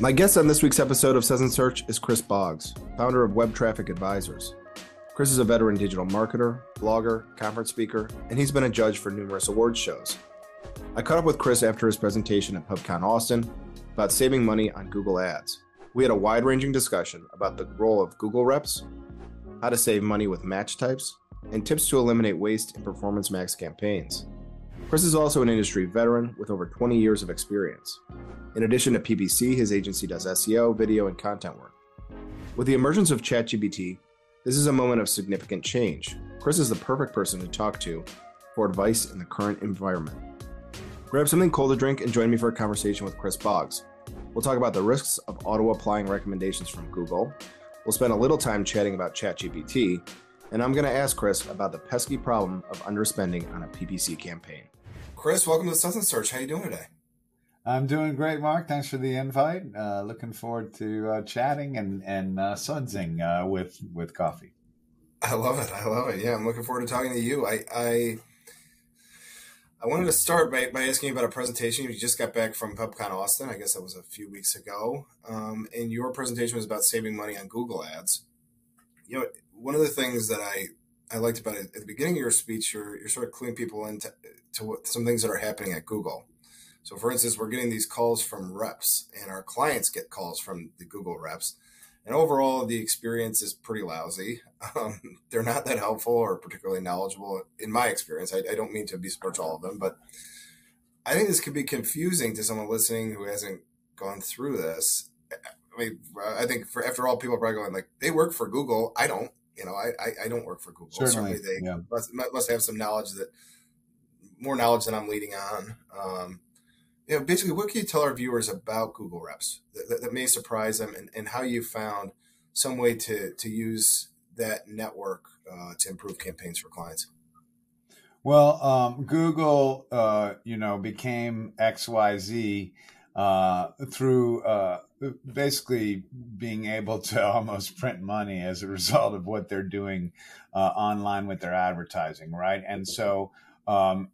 My guest on this week's episode of Suds & Search is Chris Boggs, founder of Web Traffic Advisors. Chris is a veteran digital marketer, blogger, conference speaker, and he's been a judge for numerous award shows. I caught up with Chris after his presentation at PubCon Austin about saving money on Google Ads. We had a wide ranging discussion about the role of Google reps, how to save money with match types, and tips to eliminate waste in Performance Max campaigns. Chris is also an industry veteran with over 20 years of experience. In addition to PPC, his agency does SEO, video, and content work. With the emergence of ChatGPT, this is a moment of significant change. Chris is the perfect person to talk to for advice in the current environment. Grab something cold to drink and join me for a conversation with Chris Boggs. We'll talk about the risks of auto applying recommendations from Google. We'll spend a little time chatting about ChatGPT, and I'm going to ask Chris about the pesky problem of underspending on a PPC campaign. Chris, welcome to the Suds & Search. How are you doing today? I'm doing great, Mark. Thanks for the invite. Uh, looking forward to uh, chatting and and uh, sudsing uh, with with coffee. I love it. I love it. Yeah, I'm looking forward to talking to you. I I, I wanted to start by, by asking you about a presentation. You just got back from PubCon Austin. I guess that was a few weeks ago. Um, and your presentation was about saving money on Google Ads. You know, one of the things that I I liked about it at the beginning of your speech, you're you're sort of cluing people into to what, some things that are happening at Google. So, for instance, we're getting these calls from reps, and our clients get calls from the Google reps. And overall, the experience is pretty lousy. Um, they're not that helpful or particularly knowledgeable, in my experience. I, I don't mean to besmirch all of them, but I think this could be confusing to someone listening who hasn't gone through this. I mean, I think for after all, people are probably going like, they work for Google. I don't. You know, I I, I don't work for Google. Certainly, Certainly they yeah. must, must have some knowledge that more knowledge than I'm leading on. Um, you know, basically, what can you tell our viewers about Google Reps that, that, that may surprise them, and, and, how you found some way to to use that network uh, to improve campaigns for clients? Well, um, Google, uh, you know, became X Y Z uh, through uh, basically being able to almost print money as a result of what they're doing uh, online with their advertising, right? And so, um,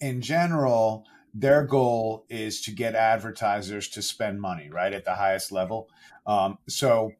in general their goal is to get advertisers to spend money right at the highest level um, so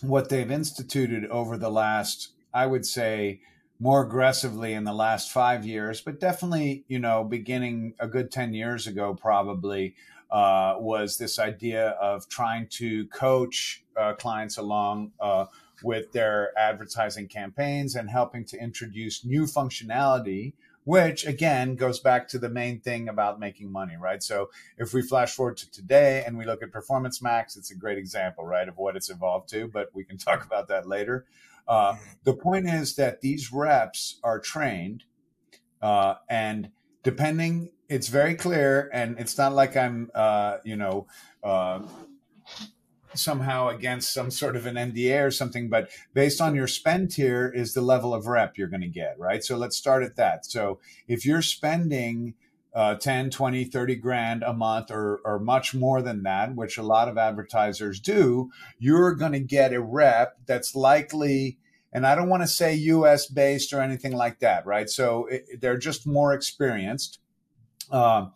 what they've instituted over the last i would say more aggressively in the last five years but definitely you know beginning a good 10 years ago probably uh, was this idea of trying to coach uh, clients along uh, with their advertising campaigns and helping to introduce new functionality which again goes back to the main thing about making money, right? So if we flash forward to today and we look at Performance Max, it's a great example, right, of what it's evolved to, but we can talk about that later. Uh, the point is that these reps are trained, uh, and depending, it's very clear, and it's not like I'm, uh, you know, uh, somehow against some sort of an NDA or something, but based on your spend tier is the level of rep you're going to get, right? So let's start at that. So if you're spending uh, 10, 20, 30 grand a month or, or much more than that, which a lot of advertisers do, you're going to get a rep that's likely, and I don't want to say US based or anything like that, right? So it, they're just more experienced. Uh,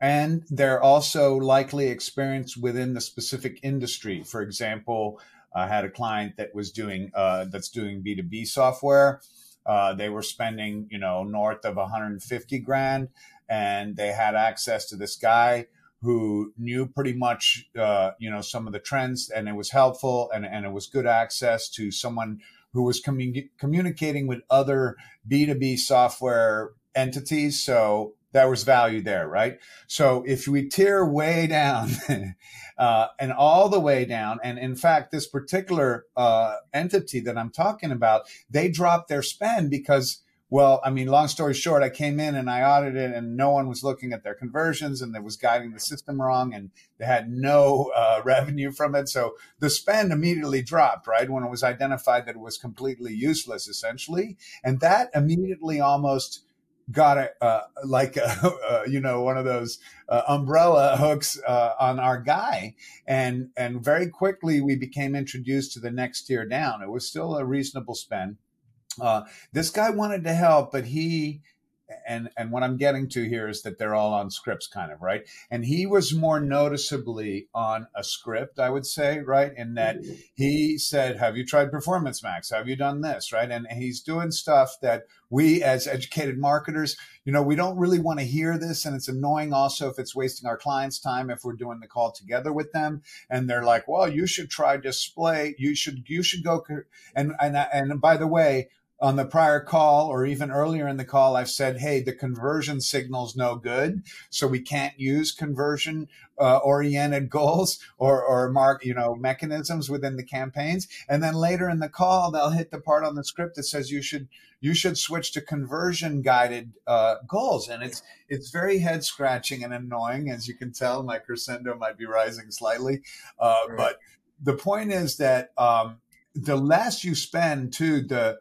and they're also likely experienced within the specific industry. For example, I had a client that was doing uh, that's doing B two B software. Uh, they were spending you know north of 150 grand, and they had access to this guy who knew pretty much uh, you know some of the trends, and it was helpful, and and it was good access to someone who was commun- communicating with other B2B software entities. So there was value there, right? So if we tear way down uh, and all the way down, and in fact, this particular uh, entity that I'm talking about, they dropped their spend because, well, I mean, long story short, I came in and I audited, and no one was looking at their conversions, and they was guiding the system wrong, and they had no uh, revenue from it. So the spend immediately dropped, right, when it was identified that it was completely useless, essentially, and that immediately almost got a uh, like a, uh, you know one of those uh, umbrella hooks uh, on our guy. And and very quickly we became introduced to the next tier down. It was still a reasonable spend. Uh, this guy wanted to help but he and and what I'm getting to here is that they're all on scripts, kind of right. And he was more noticeably on a script, I would say, right, in that mm-hmm. he said, "Have you tried Performance Max? Have you done this?" Right, and he's doing stuff that we, as educated marketers, you know, we don't really want to hear this, and it's annoying also if it's wasting our clients' time if we're doing the call together with them, and they're like, "Well, you should try display. You should you should go." And and and by the way on the prior call or even earlier in the call, I've said, hey, the conversion signal's no good. So we can't use conversion uh, oriented goals or, or mark, you know, mechanisms within the campaigns. And then later in the call, they'll hit the part on the script that says you should, you should switch to conversion guided uh, goals. And it's, it's very head scratching and annoying. As you can tell, my crescendo might be rising slightly. Uh, right. But the point is that um, the less you spend to the,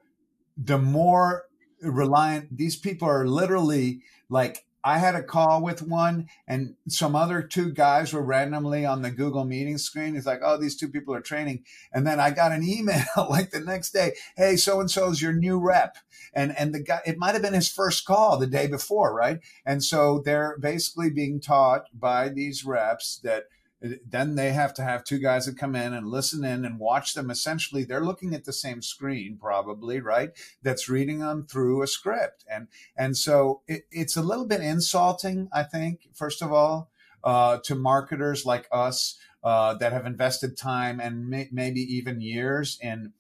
the more reliant these people are literally like I had a call with one and some other two guys were randomly on the Google meeting screen. He's like, Oh, these two people are training. And then I got an email like the next day. Hey, so and so is your new rep. And, and the guy, it might have been his first call the day before. Right. And so they're basically being taught by these reps that then they have to have two guys that come in and listen in and watch them. Essentially they're looking at the same screen probably right that's reading them through a script. And and so it, it's a little bit insulting i think first of all uh, to marketers like us uh, that have invested time and may, maybe even years in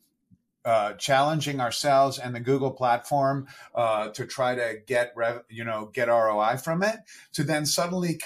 uh, challenging ourselves and the Google platform uh, to try to get rev- you know get ROI from it, to then suddenly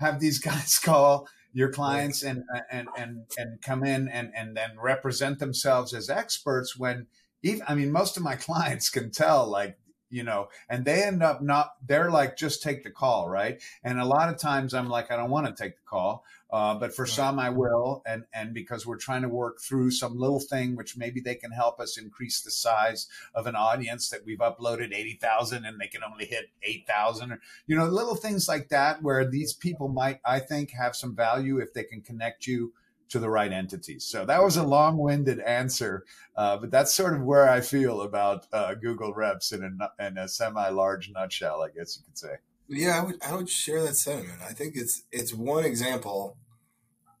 have these guys call your clients and and and and come in and and then represent themselves as experts when even I mean most of my clients can tell like you know and they end up not they're like just take the call right and a lot of times i'm like i don't want to take the call uh, but for right. some, I will, and and because we're trying to work through some little thing which maybe they can help us increase the size of an audience that we've uploaded eighty thousand and they can only hit eight thousand, or you know, little things like that where these people might, I think, have some value if they can connect you to the right entities. So that was a long-winded answer, uh, but that's sort of where I feel about uh, Google Reps in a, in a semi-large nutshell, I guess you could say. Yeah, I would I would share that sentiment. I think it's it's one example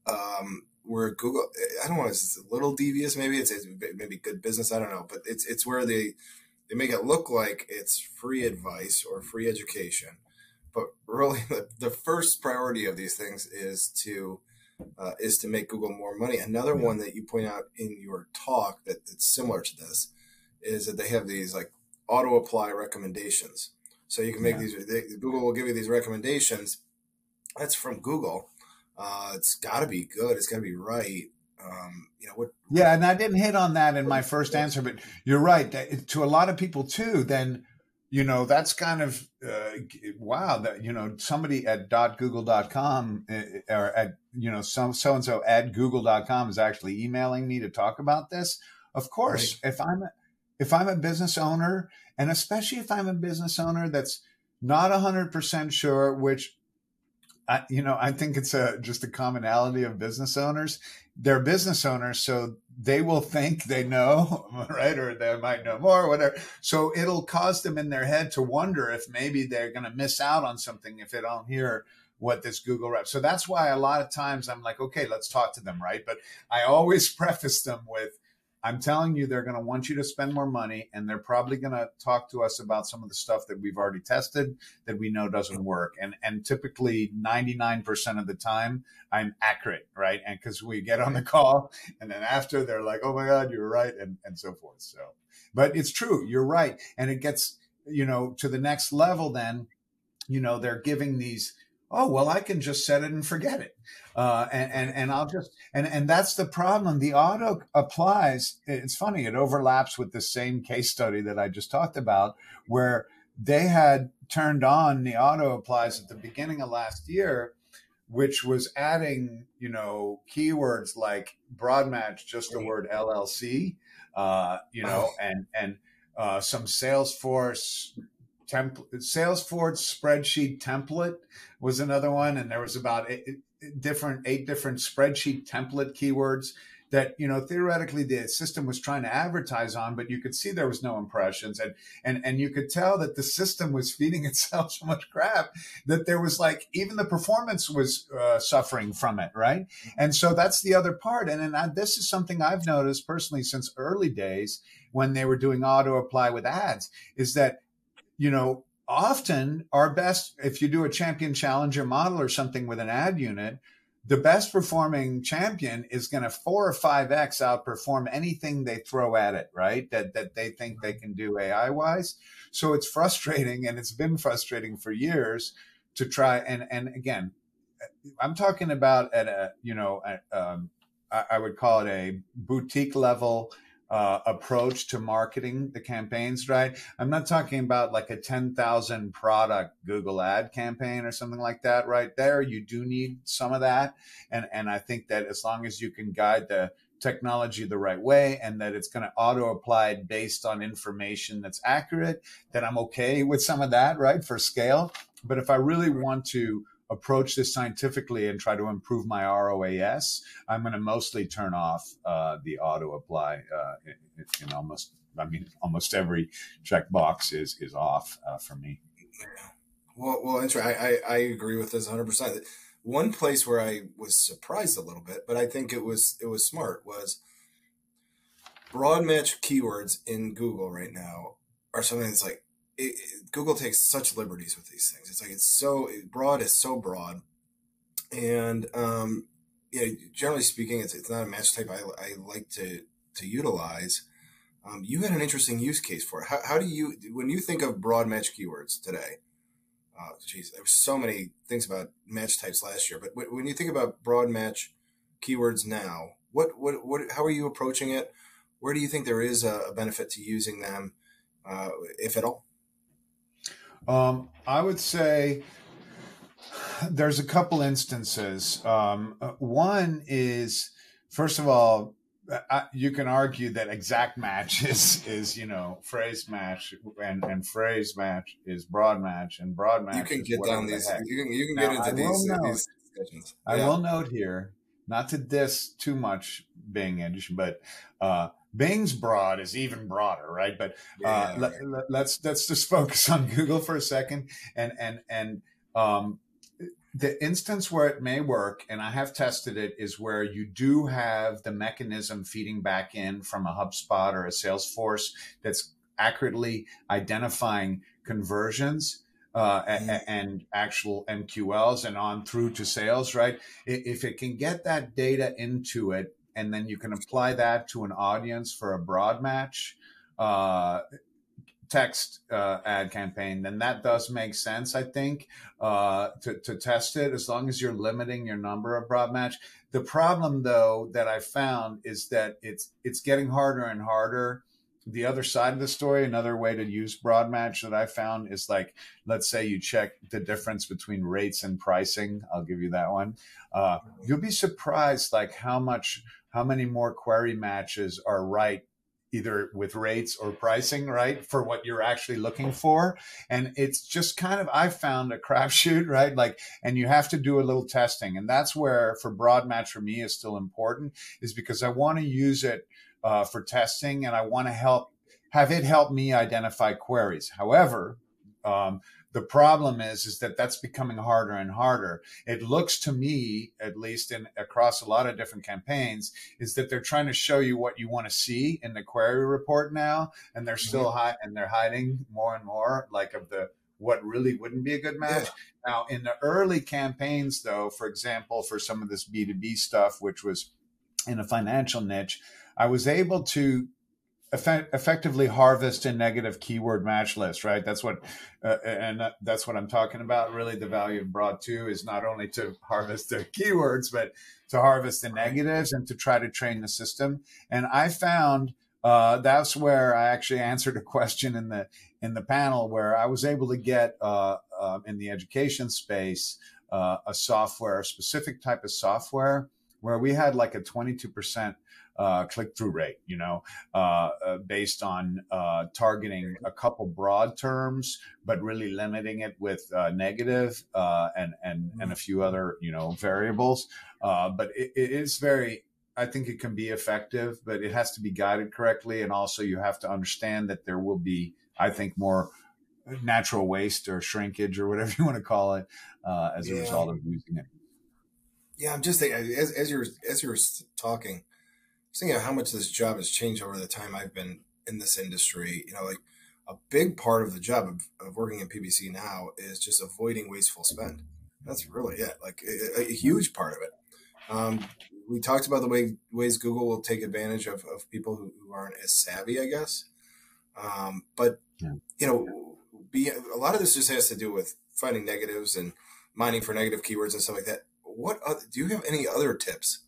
um, where Google, I don't know, it's a little devious. Maybe it's, it's maybe good business. I don't know, but it's it's where they they make it look like it's free advice or free education, but really the, the first priority of these things is to uh, is to make Google more money. Another one that you point out in your talk that it's similar to this is that they have these like auto apply recommendations. So you can make yeah. these. They, Google will give you these recommendations. That's from Google, uh, it's got to be good. It's got to be right. Um, you know what? Yeah, and I didn't hit on that in my first answer, but you're right. That, to a lot of people too, then you know that's kind of uh, wow. That you know somebody at .google.com uh, or at you know so so and so at google.com is actually emailing me to talk about this. Of course, right. if I'm if I'm a business owner, and especially if I'm a business owner that's not 100% sure which I, you know, I think it's a just a commonality of business owners. They're business owners, so they will think they know, right? Or they might know more, whatever. So it'll cause them in their head to wonder if maybe they're going to miss out on something if they don't hear what this Google rep. So that's why a lot of times I'm like, okay, let's talk to them, right? But I always preface them with, I'm telling you, they're going to want you to spend more money, and they're probably going to talk to us about some of the stuff that we've already tested that we know doesn't work. And and typically, 99% of the time, I'm accurate, right? And because we get on the call, and then after they're like, "Oh my God, you were right," and and so forth. So, but it's true, you're right, and it gets you know to the next level. Then, you know, they're giving these oh well i can just set it and forget it. Uh, and, and and i'll just and and that's the problem. The auto applies it's funny it overlaps with the same case study that i just talked about where they had turned on the auto applies at the beginning of last year which was adding you know keywords like broad match just the word llc uh, you know and and uh, some salesforce template salesforce spreadsheet template was another one and there was about eight, different eight different spreadsheet template keywords that you know theoretically the system was trying to advertise on, but you could see there was no impressions, and and and you could tell that the system was feeding itself so much crap that there was like even the performance was uh, suffering from it, right? And so that's the other part, and and I, this is something I've noticed personally since early days when they were doing auto apply with ads, is that you know often our best if you do a champion challenger model or something with an ad unit the best performing champion is going to four or five x outperform anything they throw at it right? That that they think they can do ai wise so it's frustrating and it's been frustrating for years to try and and again i'm talking about at a you know a, um, I, I would call it a boutique level uh, approach to marketing the campaigns, right? I'm not talking about like a 10,000 product Google ad campaign or something like that, right? There, you do need some of that. And, and I think that as long as you can guide the technology the right way and that it's going to auto apply based on information that's accurate, then I'm okay with some of that, right? For scale. But if I really want to approach this scientifically and try to improve my ROAS, I'm going to mostly turn off uh, the auto apply uh, in, in, almost, I mean, almost every checkbox is is off uh, for me. Well, well, interesting. I, I, I agree with this 100. percent One place where I was surprised a little bit, but I think it was it was smart was broad match keywords in Google right now are something that's like it, Google takes such liberties with these things. It's like it's so broad. It's so broad, and um, yeah, generally speaking, it's it's not a match type I, I like to to utilize. Um, you had an interesting use case for it. How, how do you when you think of broad match keywords today? Uh, geez, there were so many things about match types last year, but when you think about broad match keywords now, what what what how are you approaching it? Where do you think there is a, a benefit to using them, uh, if at all? Um, I would say there's a couple instances. Um, one is, first of all, I, you can argue that exact match is is you know phrase match and and phrase match is broad match and broad match. You can get down these. You can you can now, get into these, note, these discussions. I will note here, not to diss too much Bing Edge, but uh, Bing's broad is even broader, right? But uh, yeah, let, us let, let's, let's just focus on Google for a second, and and and um, the instance where it may work, and I have tested it, is where you do have the mechanism feeding back in from a HubSpot or a Salesforce that's accurately identifying conversions. Uh, mm. and actual MQLs and on through to sales, right? If it can get that data into it and then you can apply that to an audience for a broad match uh, text uh, ad campaign, then that does make sense, I think, uh, to, to test it as long as you're limiting your number of broad match. The problem, though, that I found is that it's it's getting harder and harder the other side of the story, another way to use broad match that I found is like, let's say you check the difference between rates and pricing. I'll give you that one. Uh, you'll be surprised like how much, how many more query matches are right either with rates or pricing, right, for what you're actually looking for. And it's just kind of, I found a crapshoot, right? Like, and you have to do a little testing. And that's where for broad match for me is still important, is because I want to use it uh, for testing, and I want to help have it help me identify queries. However, um, the problem is is that that's becoming harder and harder. It looks to me, at least in across a lot of different campaigns, is that they're trying to show you what you want to see in the query report now, and they're still mm-hmm. high and they're hiding more and more, like of the what really wouldn't be a good match. Yeah. Now, in the early campaigns, though, for example, for some of this B two B stuff, which was in a financial niche, I was able to effect- effectively harvest a negative keyword match list, right? That's what, uh, and that's what I'm talking about. Really, the value of Broad 2 is not only to harvest the keywords, but to harvest the negatives and to try to train the system. And I found uh, that's where I actually answered a question in the in the panel where I was able to get uh, uh in the education space uh, a software, a specific type of software where we had like a 22% uh, click through rate, you know, uh, uh, based on uh, targeting a couple broad terms, but really limiting it with uh, negative, uh, and and and a few other you know variables. but it, it is very I think it can be effective, but it has to be guided correctly. And also, you have to understand that there will be, I think, more natural waste or shrinkage or whatever you want to call it uh, as yeah. a result of using it. Yeah, I'm just thinking as, as you're as you're talking, thinking of how much this job has changed over the time I've been in this industry. You know, like a big part of the job of, of working in PPC now is just avoiding wasteful spend. That's really it. Like a, a huge part of it. Um, we talked about the way ways Google will take advantage of, of people who, who aren't as savvy, I guess. Um, but yeah. you know, be a lot of this just has to do with finding negatives and mining for negative keywords and stuff like that. What other, do you have any other tips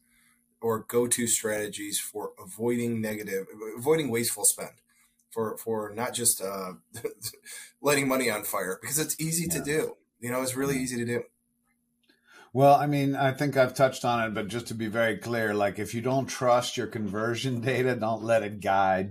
or go-to strategies for avoiding negative, avoiding wasteful spend? For, for not just uh, lighting money on fire because it's easy yeah. to do. You know, it's really easy to do. Well, I mean, I think I've touched on it, but just to be very clear, like if you don't trust your conversion data, don't let it guide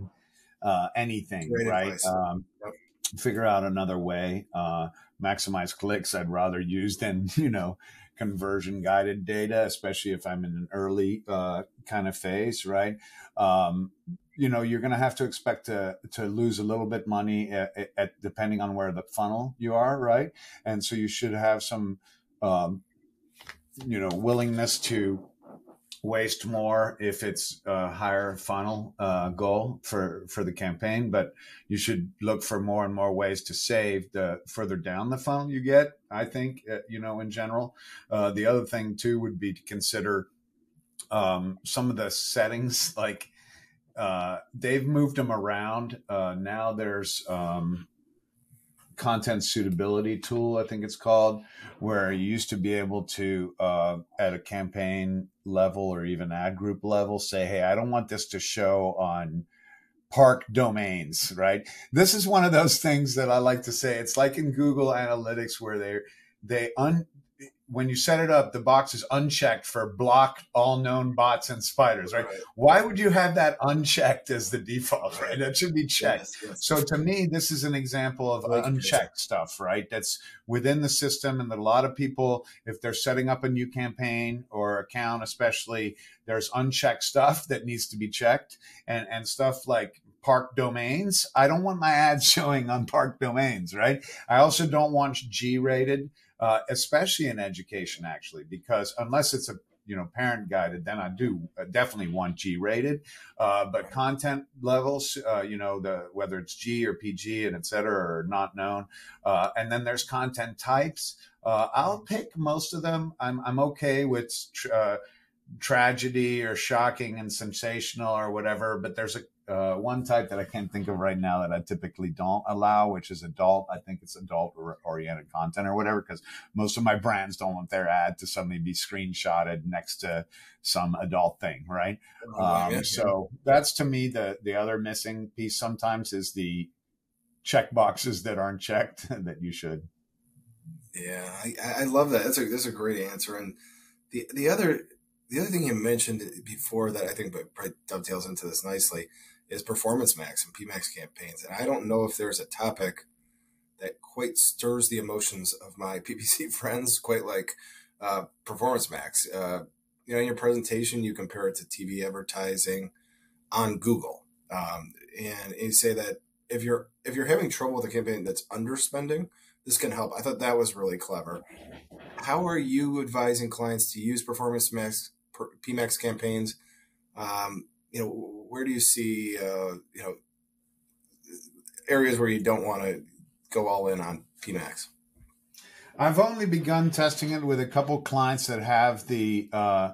uh, anything, Great right? Um, yep. Figure out another way. Uh, maximize clicks. I'd rather use than you know conversion guided data, especially if I'm in an early uh, kind of phase, right? Um, you know, you're going to have to expect to to lose a little bit money at, at, depending on where the funnel you are, right? And so you should have some um, you know willingness to waste more if it's a higher funnel uh, goal for for the campaign but you should look for more and more ways to save the further down the funnel you get i think uh, you know in general. Uh, the other thing too would be to consider um, some of the settings like uh, they've moved them around. Uh, now there's um, content suitability tool, I think it's called, where you used to be able to, uh, at a campaign level or even ad group level, say, hey, I don't want this to show on park domains, right? This is one of those things that I like to say. It's like in Google Analytics where they they un when you set it up, the box is unchecked for block all known bots and spiders, right? right? Why would you have that unchecked as the default, right? That should be checked. Yes, yes. So to me, this is an example of like unchecked stuff, right? That's within the system. And that a lot of people, if they're setting up a new campaign or account, especially, there's unchecked stuff that needs to be checked and, and stuff like park domains. I don't want my ads showing on park domains, right? I also don't want G rated uh, especially in education, actually, because unless it's a you know parent guided, then I do uh, definitely want G rated. Uh, but content levels, uh, you know, the whether it's G or PG and et cetera, are not known. Uh, and then there's content types. Uh, I'll pick most of them. I'm I'm okay with. Tr- tragedy or shocking and sensational or whatever but there's a uh, one type that I can't think of right now that I typically don't allow, which is adult. I think it's adult oriented content or whatever, because most of my brands don't want their ad to suddenly be screenshotted next to some adult thing, right? Oh, um, so that's to me the the other missing piece. Sometimes is the check boxes that aren't checked that you should. Yeah, I, I love that. That's a that's a great answer. And the the other the other thing you mentioned before that I think probably dovetails into this nicely is Performance Max and PMax campaigns. And I don't know if there's a topic that quite stirs the emotions of my PPC friends quite like uh, Performance Max. Uh, you know, in your presentation, you compare it to TV advertising on Google, um, and you say that if you're if you're having trouble with a campaign that's underspending, this can help. I thought that was really clever. How are you advising clients to use Performance Max PMax campaigns? Um, you know, where do you see uh, you know areas where you don't want to go all in on PMax? I've only begun testing it with a couple clients that have the uh,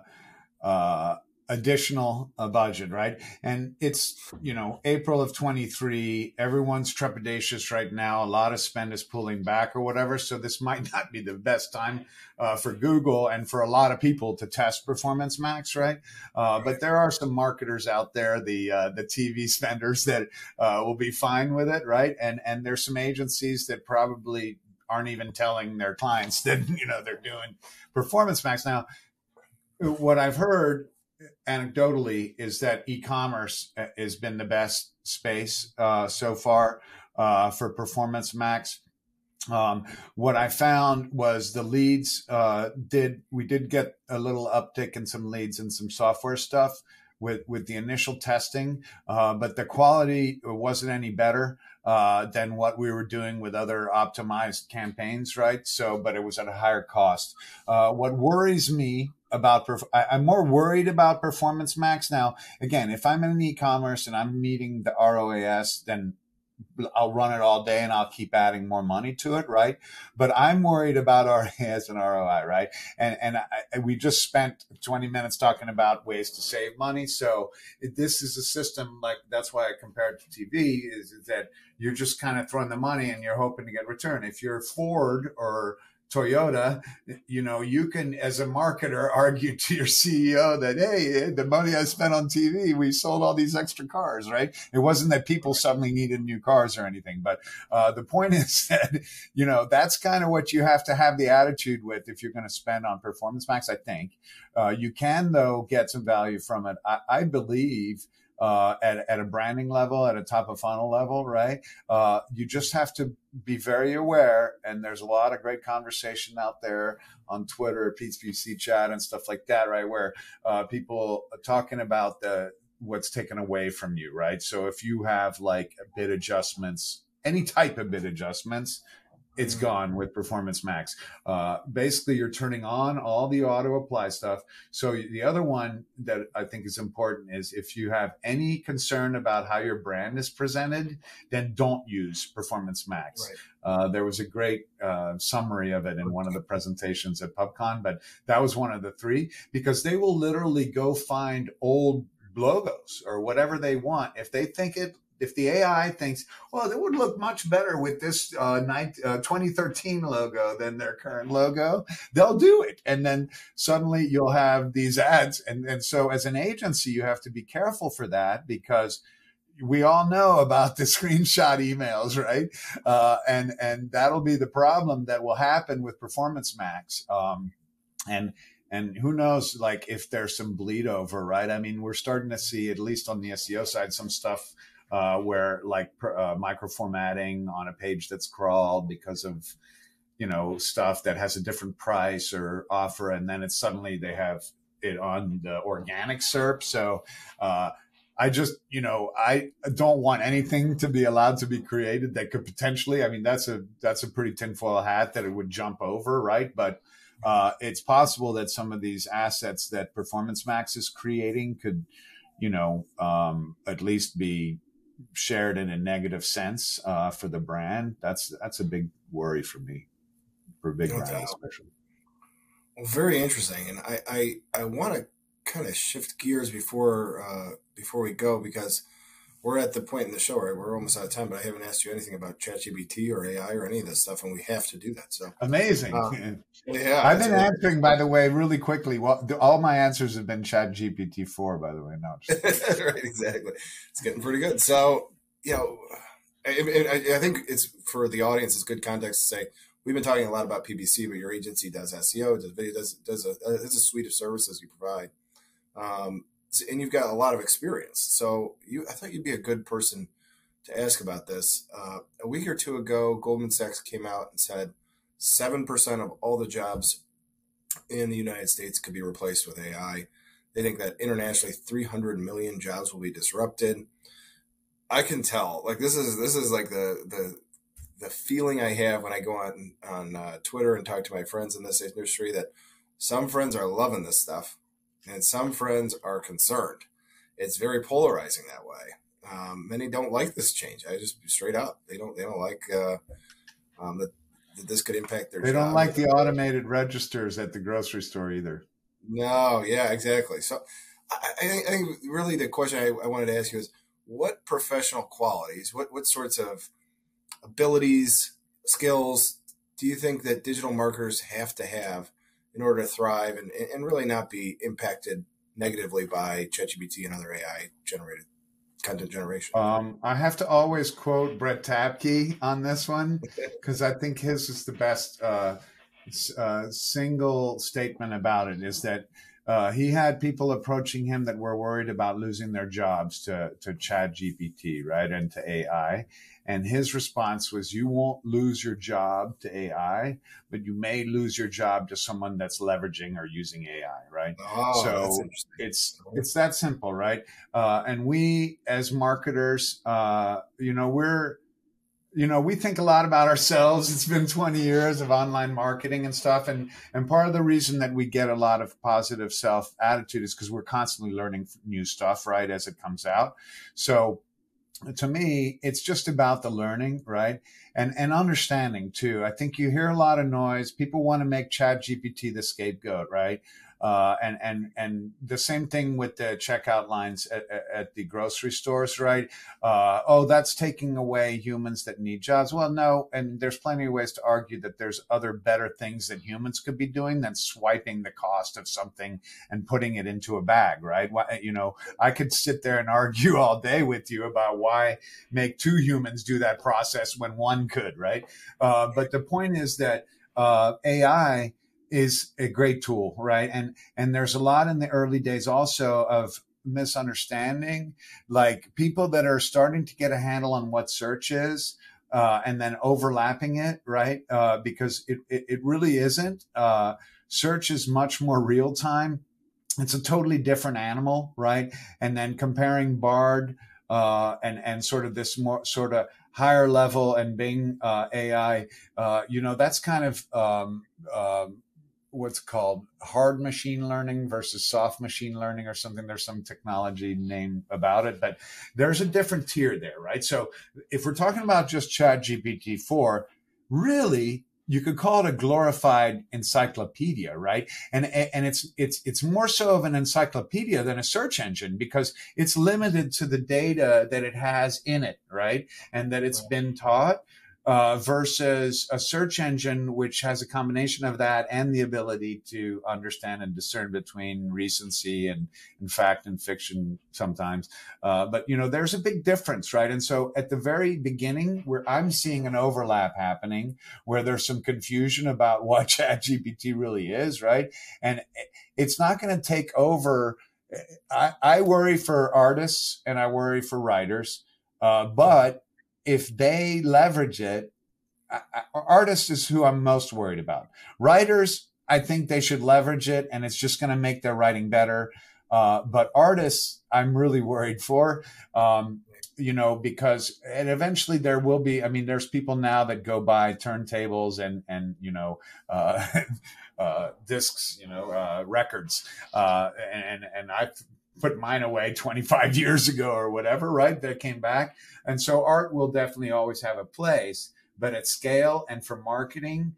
uh, additional uh, budget, right? And it's, you know, April of 23. Everyone's trepidatious right now. A lot of spend is pulling back or whatever. So this might not be the best time uh, for Google and for a lot of people to test Performance Max, right? Uh, but there are some marketers out there, the uh, the TV spenders that uh, will be fine with it, right? And and there's some agencies that probably aren't even telling their clients that you know they're doing Performance Max now. What I've heard anecdotally is that e-commerce uh, has been the best space uh, so far uh, for Performance Max. Um, what I found was the leads uh, did we did get a little uptick in some leads and some software stuff with with the initial testing, uh, but the quality wasn't any better uh, than what we were doing with other optimized campaigns, right? So, but it was at a higher cost. What worries me about perf- I, am more worried about performance max now. Again, if I'm in e-commerce and I'm meeting the ROAS, then I'll run it all day and I'll keep adding more money to it, right? But I'm worried about ROAS and ROI, right? And and I, we just spent 20 minutes talking about ways to save money. So this is a system like that's why I compared to TV is that you're just kind of throwing the money and you're hoping to get return. If you're Ford or Toyota, you know, you can, as a marketer, argue to your CEO that, hey, the money I spent on TV, we sold all these extra cars, right? It wasn't that people suddenly needed new cars or anything. But uh, the point is that, you know, that's kind of what you have to have the attitude with if you're going to spend on Performance Max, I think. Uh, you can, though, get some value from it. I, I believe uh, at, at a branding level, at a top of funnel level, right? Uh, you just have to be very aware. And there's a lot of great conversation out there on Twitter, PPC chat, and stuff like that, right? Where uh, people are talking about the what's taken away from you, right? So if you have like bid adjustments, any type of bid adjustments, it's mm-hmm. gone with Performance Max. Uh, basically, you're turning on all the auto apply stuff. So the other one that I think is important is if you have any concern about how your brand is presented, then don't use Performance Max. Right. Uh, there was a great uh, summary of it in one of the presentations at PubCon, but that was one of the three because they will literally go find old logos or whatever they want. If they think it if the AI thinks, well, it would look much better with this uh, 19, uh, 2013 logo than their current logo, they'll do it. And then suddenly you'll have these ads. And, and so as an agency, you have to be careful for that because we all know about the screenshot emails, right? Uh, and, and that'll be the problem that will happen with Performance Max. Um, and, and who knows like if there's some bleed over right i mean we're starting to see at least on the seo side some stuff uh, where like uh, microformatting on a page that's crawled because of you know stuff that has a different price or offer, and then it's suddenly they have it on the organic SERP. So uh, I just you know I don't want anything to be allowed to be created that could potentially. I mean that's a that's a pretty tinfoil hat that it would jump over, right? But uh, it's possible that some of these assets that Performance Max is creating could, you know, um, at least be shared in a negative sense uh, for the brand, that's that's a big worry for me, for big no brand doubt. especially. Well, very interesting, and I I, I want to kind of shift gears before uh, before we go because we're at the point in the show, right? We're almost out of time, but I haven't asked you anything about ChatGPT or AI or any of this stuff, and we have to do that. So amazing. Uh, yeah, I've been answering, by the way, really quickly. Well, all my answers have been ChatGPT four, by the way. No, right, exactly. It's getting pretty good. So, you know, I, I, think it's for the audience. It's good context to say we've been talking a lot about PPC, but your agency does SEO, does video, does does a, it's a suite of services you provide. Um, and you've got a lot of experience. So you, I thought you'd be a good person to ask about this. Uh, a week or two ago, Goldman Sachs came out and said seven percent of all the jobs in the United States could be replaced with AI. They think that internationally, 300 million jobs will be disrupted. I can tell. Like this is this is like the the the feeling I have when I go on on uh, Twitter and talk to my friends in this industry that some friends are loving this stuff and some friends are concerned. It's very polarizing that way. Um, many don't like this change. I just straight up they don't they don't like uh, um, that, that this could impact their. They don't like the automated registers at the grocery store either. No, yeah, exactly. So I, I, think, I think, really the question I, I, wanted to ask you is what professional qualities, what what sorts of abilities, skills do you think that digital marketers have to have in order to thrive and, and really not be impacted negatively by ChatGPT and other AI generated content generation? Um, I have to always quote Brett Tabke on this one because I think his is the best uh, uh, single statement about it is that uh, he had people approaching him that were worried about losing their jobs to to Chat GPT, right, and to AI, And his response was, "You won't lose your job to AI, but you may lose your job to someone that's leveraging or using AI." Right. Oh, so it's it's that simple, right? Uh, and we as marketers, uh, you know, we're you know we think a lot about ourselves it's been 20 years of online marketing and stuff and and part of the reason that we get a lot of positive self attitude is because we're constantly learning new stuff right as it comes out so to me it's just about the learning right? And and understanding too. I think you hear a lot of noise. People want to make chat gpt the scapegoat right uh, and and and the same thing with the checkout lines at, at the grocery stores, right? Uh, oh, that's taking away humans that need jobs. Well, no, and there's plenty of ways to argue that there's other better things that humans could be doing than swiping the cost of something and putting it into a bag, right? Why, you know, I could sit there and argue all day with you about why make two humans do that process when one could, right? Uh, but the point is that uh, AI is a great tool, right? And and there's a lot in the early days also of misunderstanding, like people that are starting to get a handle on what search is. Uh, and then overlapping it, right? Uh, because it, it, it, really isn't. Uh, search is much more real time. It's a totally different animal, right? And then comparing Bard uh, and and sort of this more sort of higher level and Bing uh, AI, uh, you know, that's kind of um, um, what's called hard machine learning versus soft machine learning or something. There's some technology name about it but there's a different tier there right? So if we're talking about just chat gpt-4 really you could call it a glorified encyclopedia right? And and it's it's it's more so of an encyclopedia than a search engine because it's limited to the data that it has in it right? And that it's been taught uh, versus a search engine which has a combination of that and the ability to understand and discern between recency and in fact and fiction sometimes. Uh, but you know there's a big difference right? And so at the very beginning where i'm seeing an overlap happening where there's some confusion about what chat gpt really is right? And it's not going to take over. I, I worry for artists and i worry for writers uh, but if they leverage it, artists is who I'm most worried about. Writers, I think they should leverage it, and it's just going to make their writing better. Uh, but artists, I'm really worried for. Um, you know, because and eventually there will be. I mean, there's people now that go buy turntables and and you know uh, uh, discs, you know, uh, records, uh, and and I put mine away 25 years ago or whatever, right? That came back. And so art will definitely always have a place, but at scale and for marketing,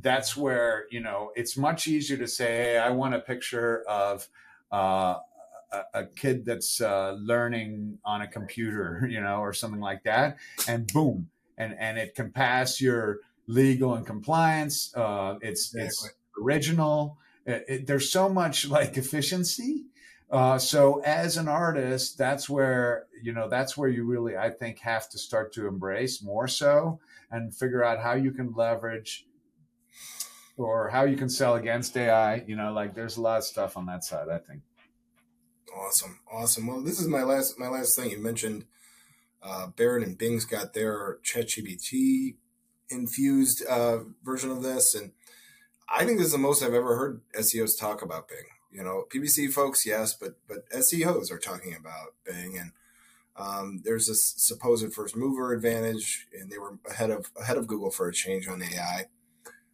that's where, you know, it's much easier to say, hey, I want a picture of, uh, a, a, kid that's uh, learning on a computer, you know, or something like that, and boom, and and it can pass your legal and compliance. Uh, it's exactly. it's original. It, it, there's so much like efficiency uh, so as an artist, that's where you know that's where you really I think have to start to embrace more so and figure out how you can leverage or how you can sell against AI. You know, like there's a lot of stuff on that side. I think. Awesome, awesome. Well, this is my last my last thing. You mentioned uh, Bard and Bing's got their ChatGPT infused uh, version of this, and I think this is the most I've ever heard SEOs talk about Bing. You know, PPC folks, yes, but but SEOs are talking about Bing, and um, there's this supposed first mover advantage, and they were ahead of ahead of Google for a change on AI.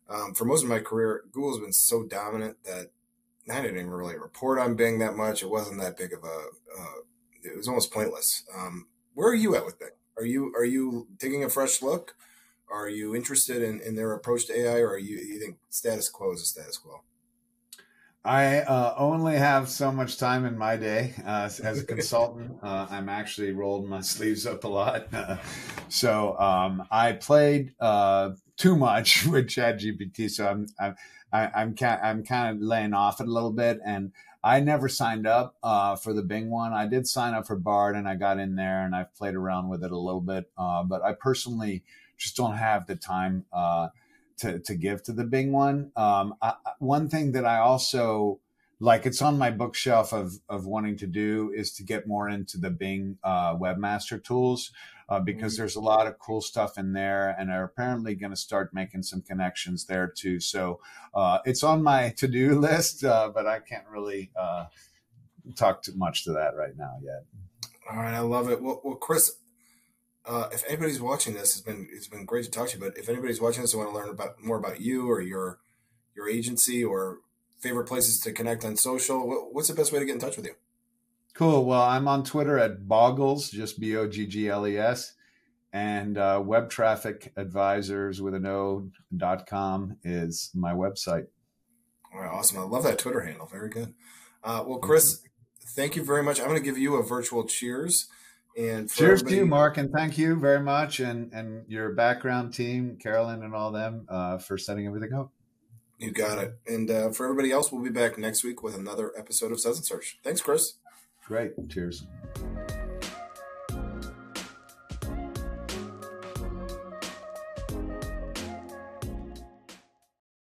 Um, for most of my career, Google's been so dominant that I didn't even really report on Bing that much. It wasn't that big of a. Uh, it was almost pointless. Um, where are you at with Bing? Are you are you taking a fresh look? Are you interested in, in their approach to AI, or are you you think status quo is a status quo? I uh, only have so much time in my day uh, as a consultant. Uh, I'm actually rolled my sleeves up a lot, so um, I played uh, too much with ChatGPT. So I'm I'm I'm I'm kind of laying off it a little bit, and I never signed up uh, for the Bing one. I did sign up for Bard, and I got in there, and I've played around with it a little bit. Uh, but I personally just don't have the time to, to give to the Bing one. Um, I, one thing that I also like it's on my bookshelf of of wanting to do is to get more into the Bing uh, webmaster tools uh, because mm-hmm. there's a lot of cool stuff in there and are apparently going to start making some connections there too. So uh, it's on my to do list, uh, but I can't really uh, talk too much to that right now yet. All right, I love it. Well, well Chris, uh, if anybody's watching this, it's been it's been great to talk to you. But if anybody's watching this and want to learn about more about you or your your agency or favorite places to connect on social, what's the best way to get in touch with you? Cool. Well, I'm on Twitter at Boggles, just B O G G L E S, and uh, Web Traffic Advisors with an O dot com is my website. All right, awesome. I love that Twitter handle. Very good. Uh, well, Chris, thank you very much. I'm going to give you a virtual cheers. And cheers to you, Mark, and thank you very much, and and your background team, Carolyn, and all them uh, for setting everything up. You got it. And uh, for everybody else, we'll be back next week with another episode of Suds & Search. Thanks, Chris. Great. Cheers.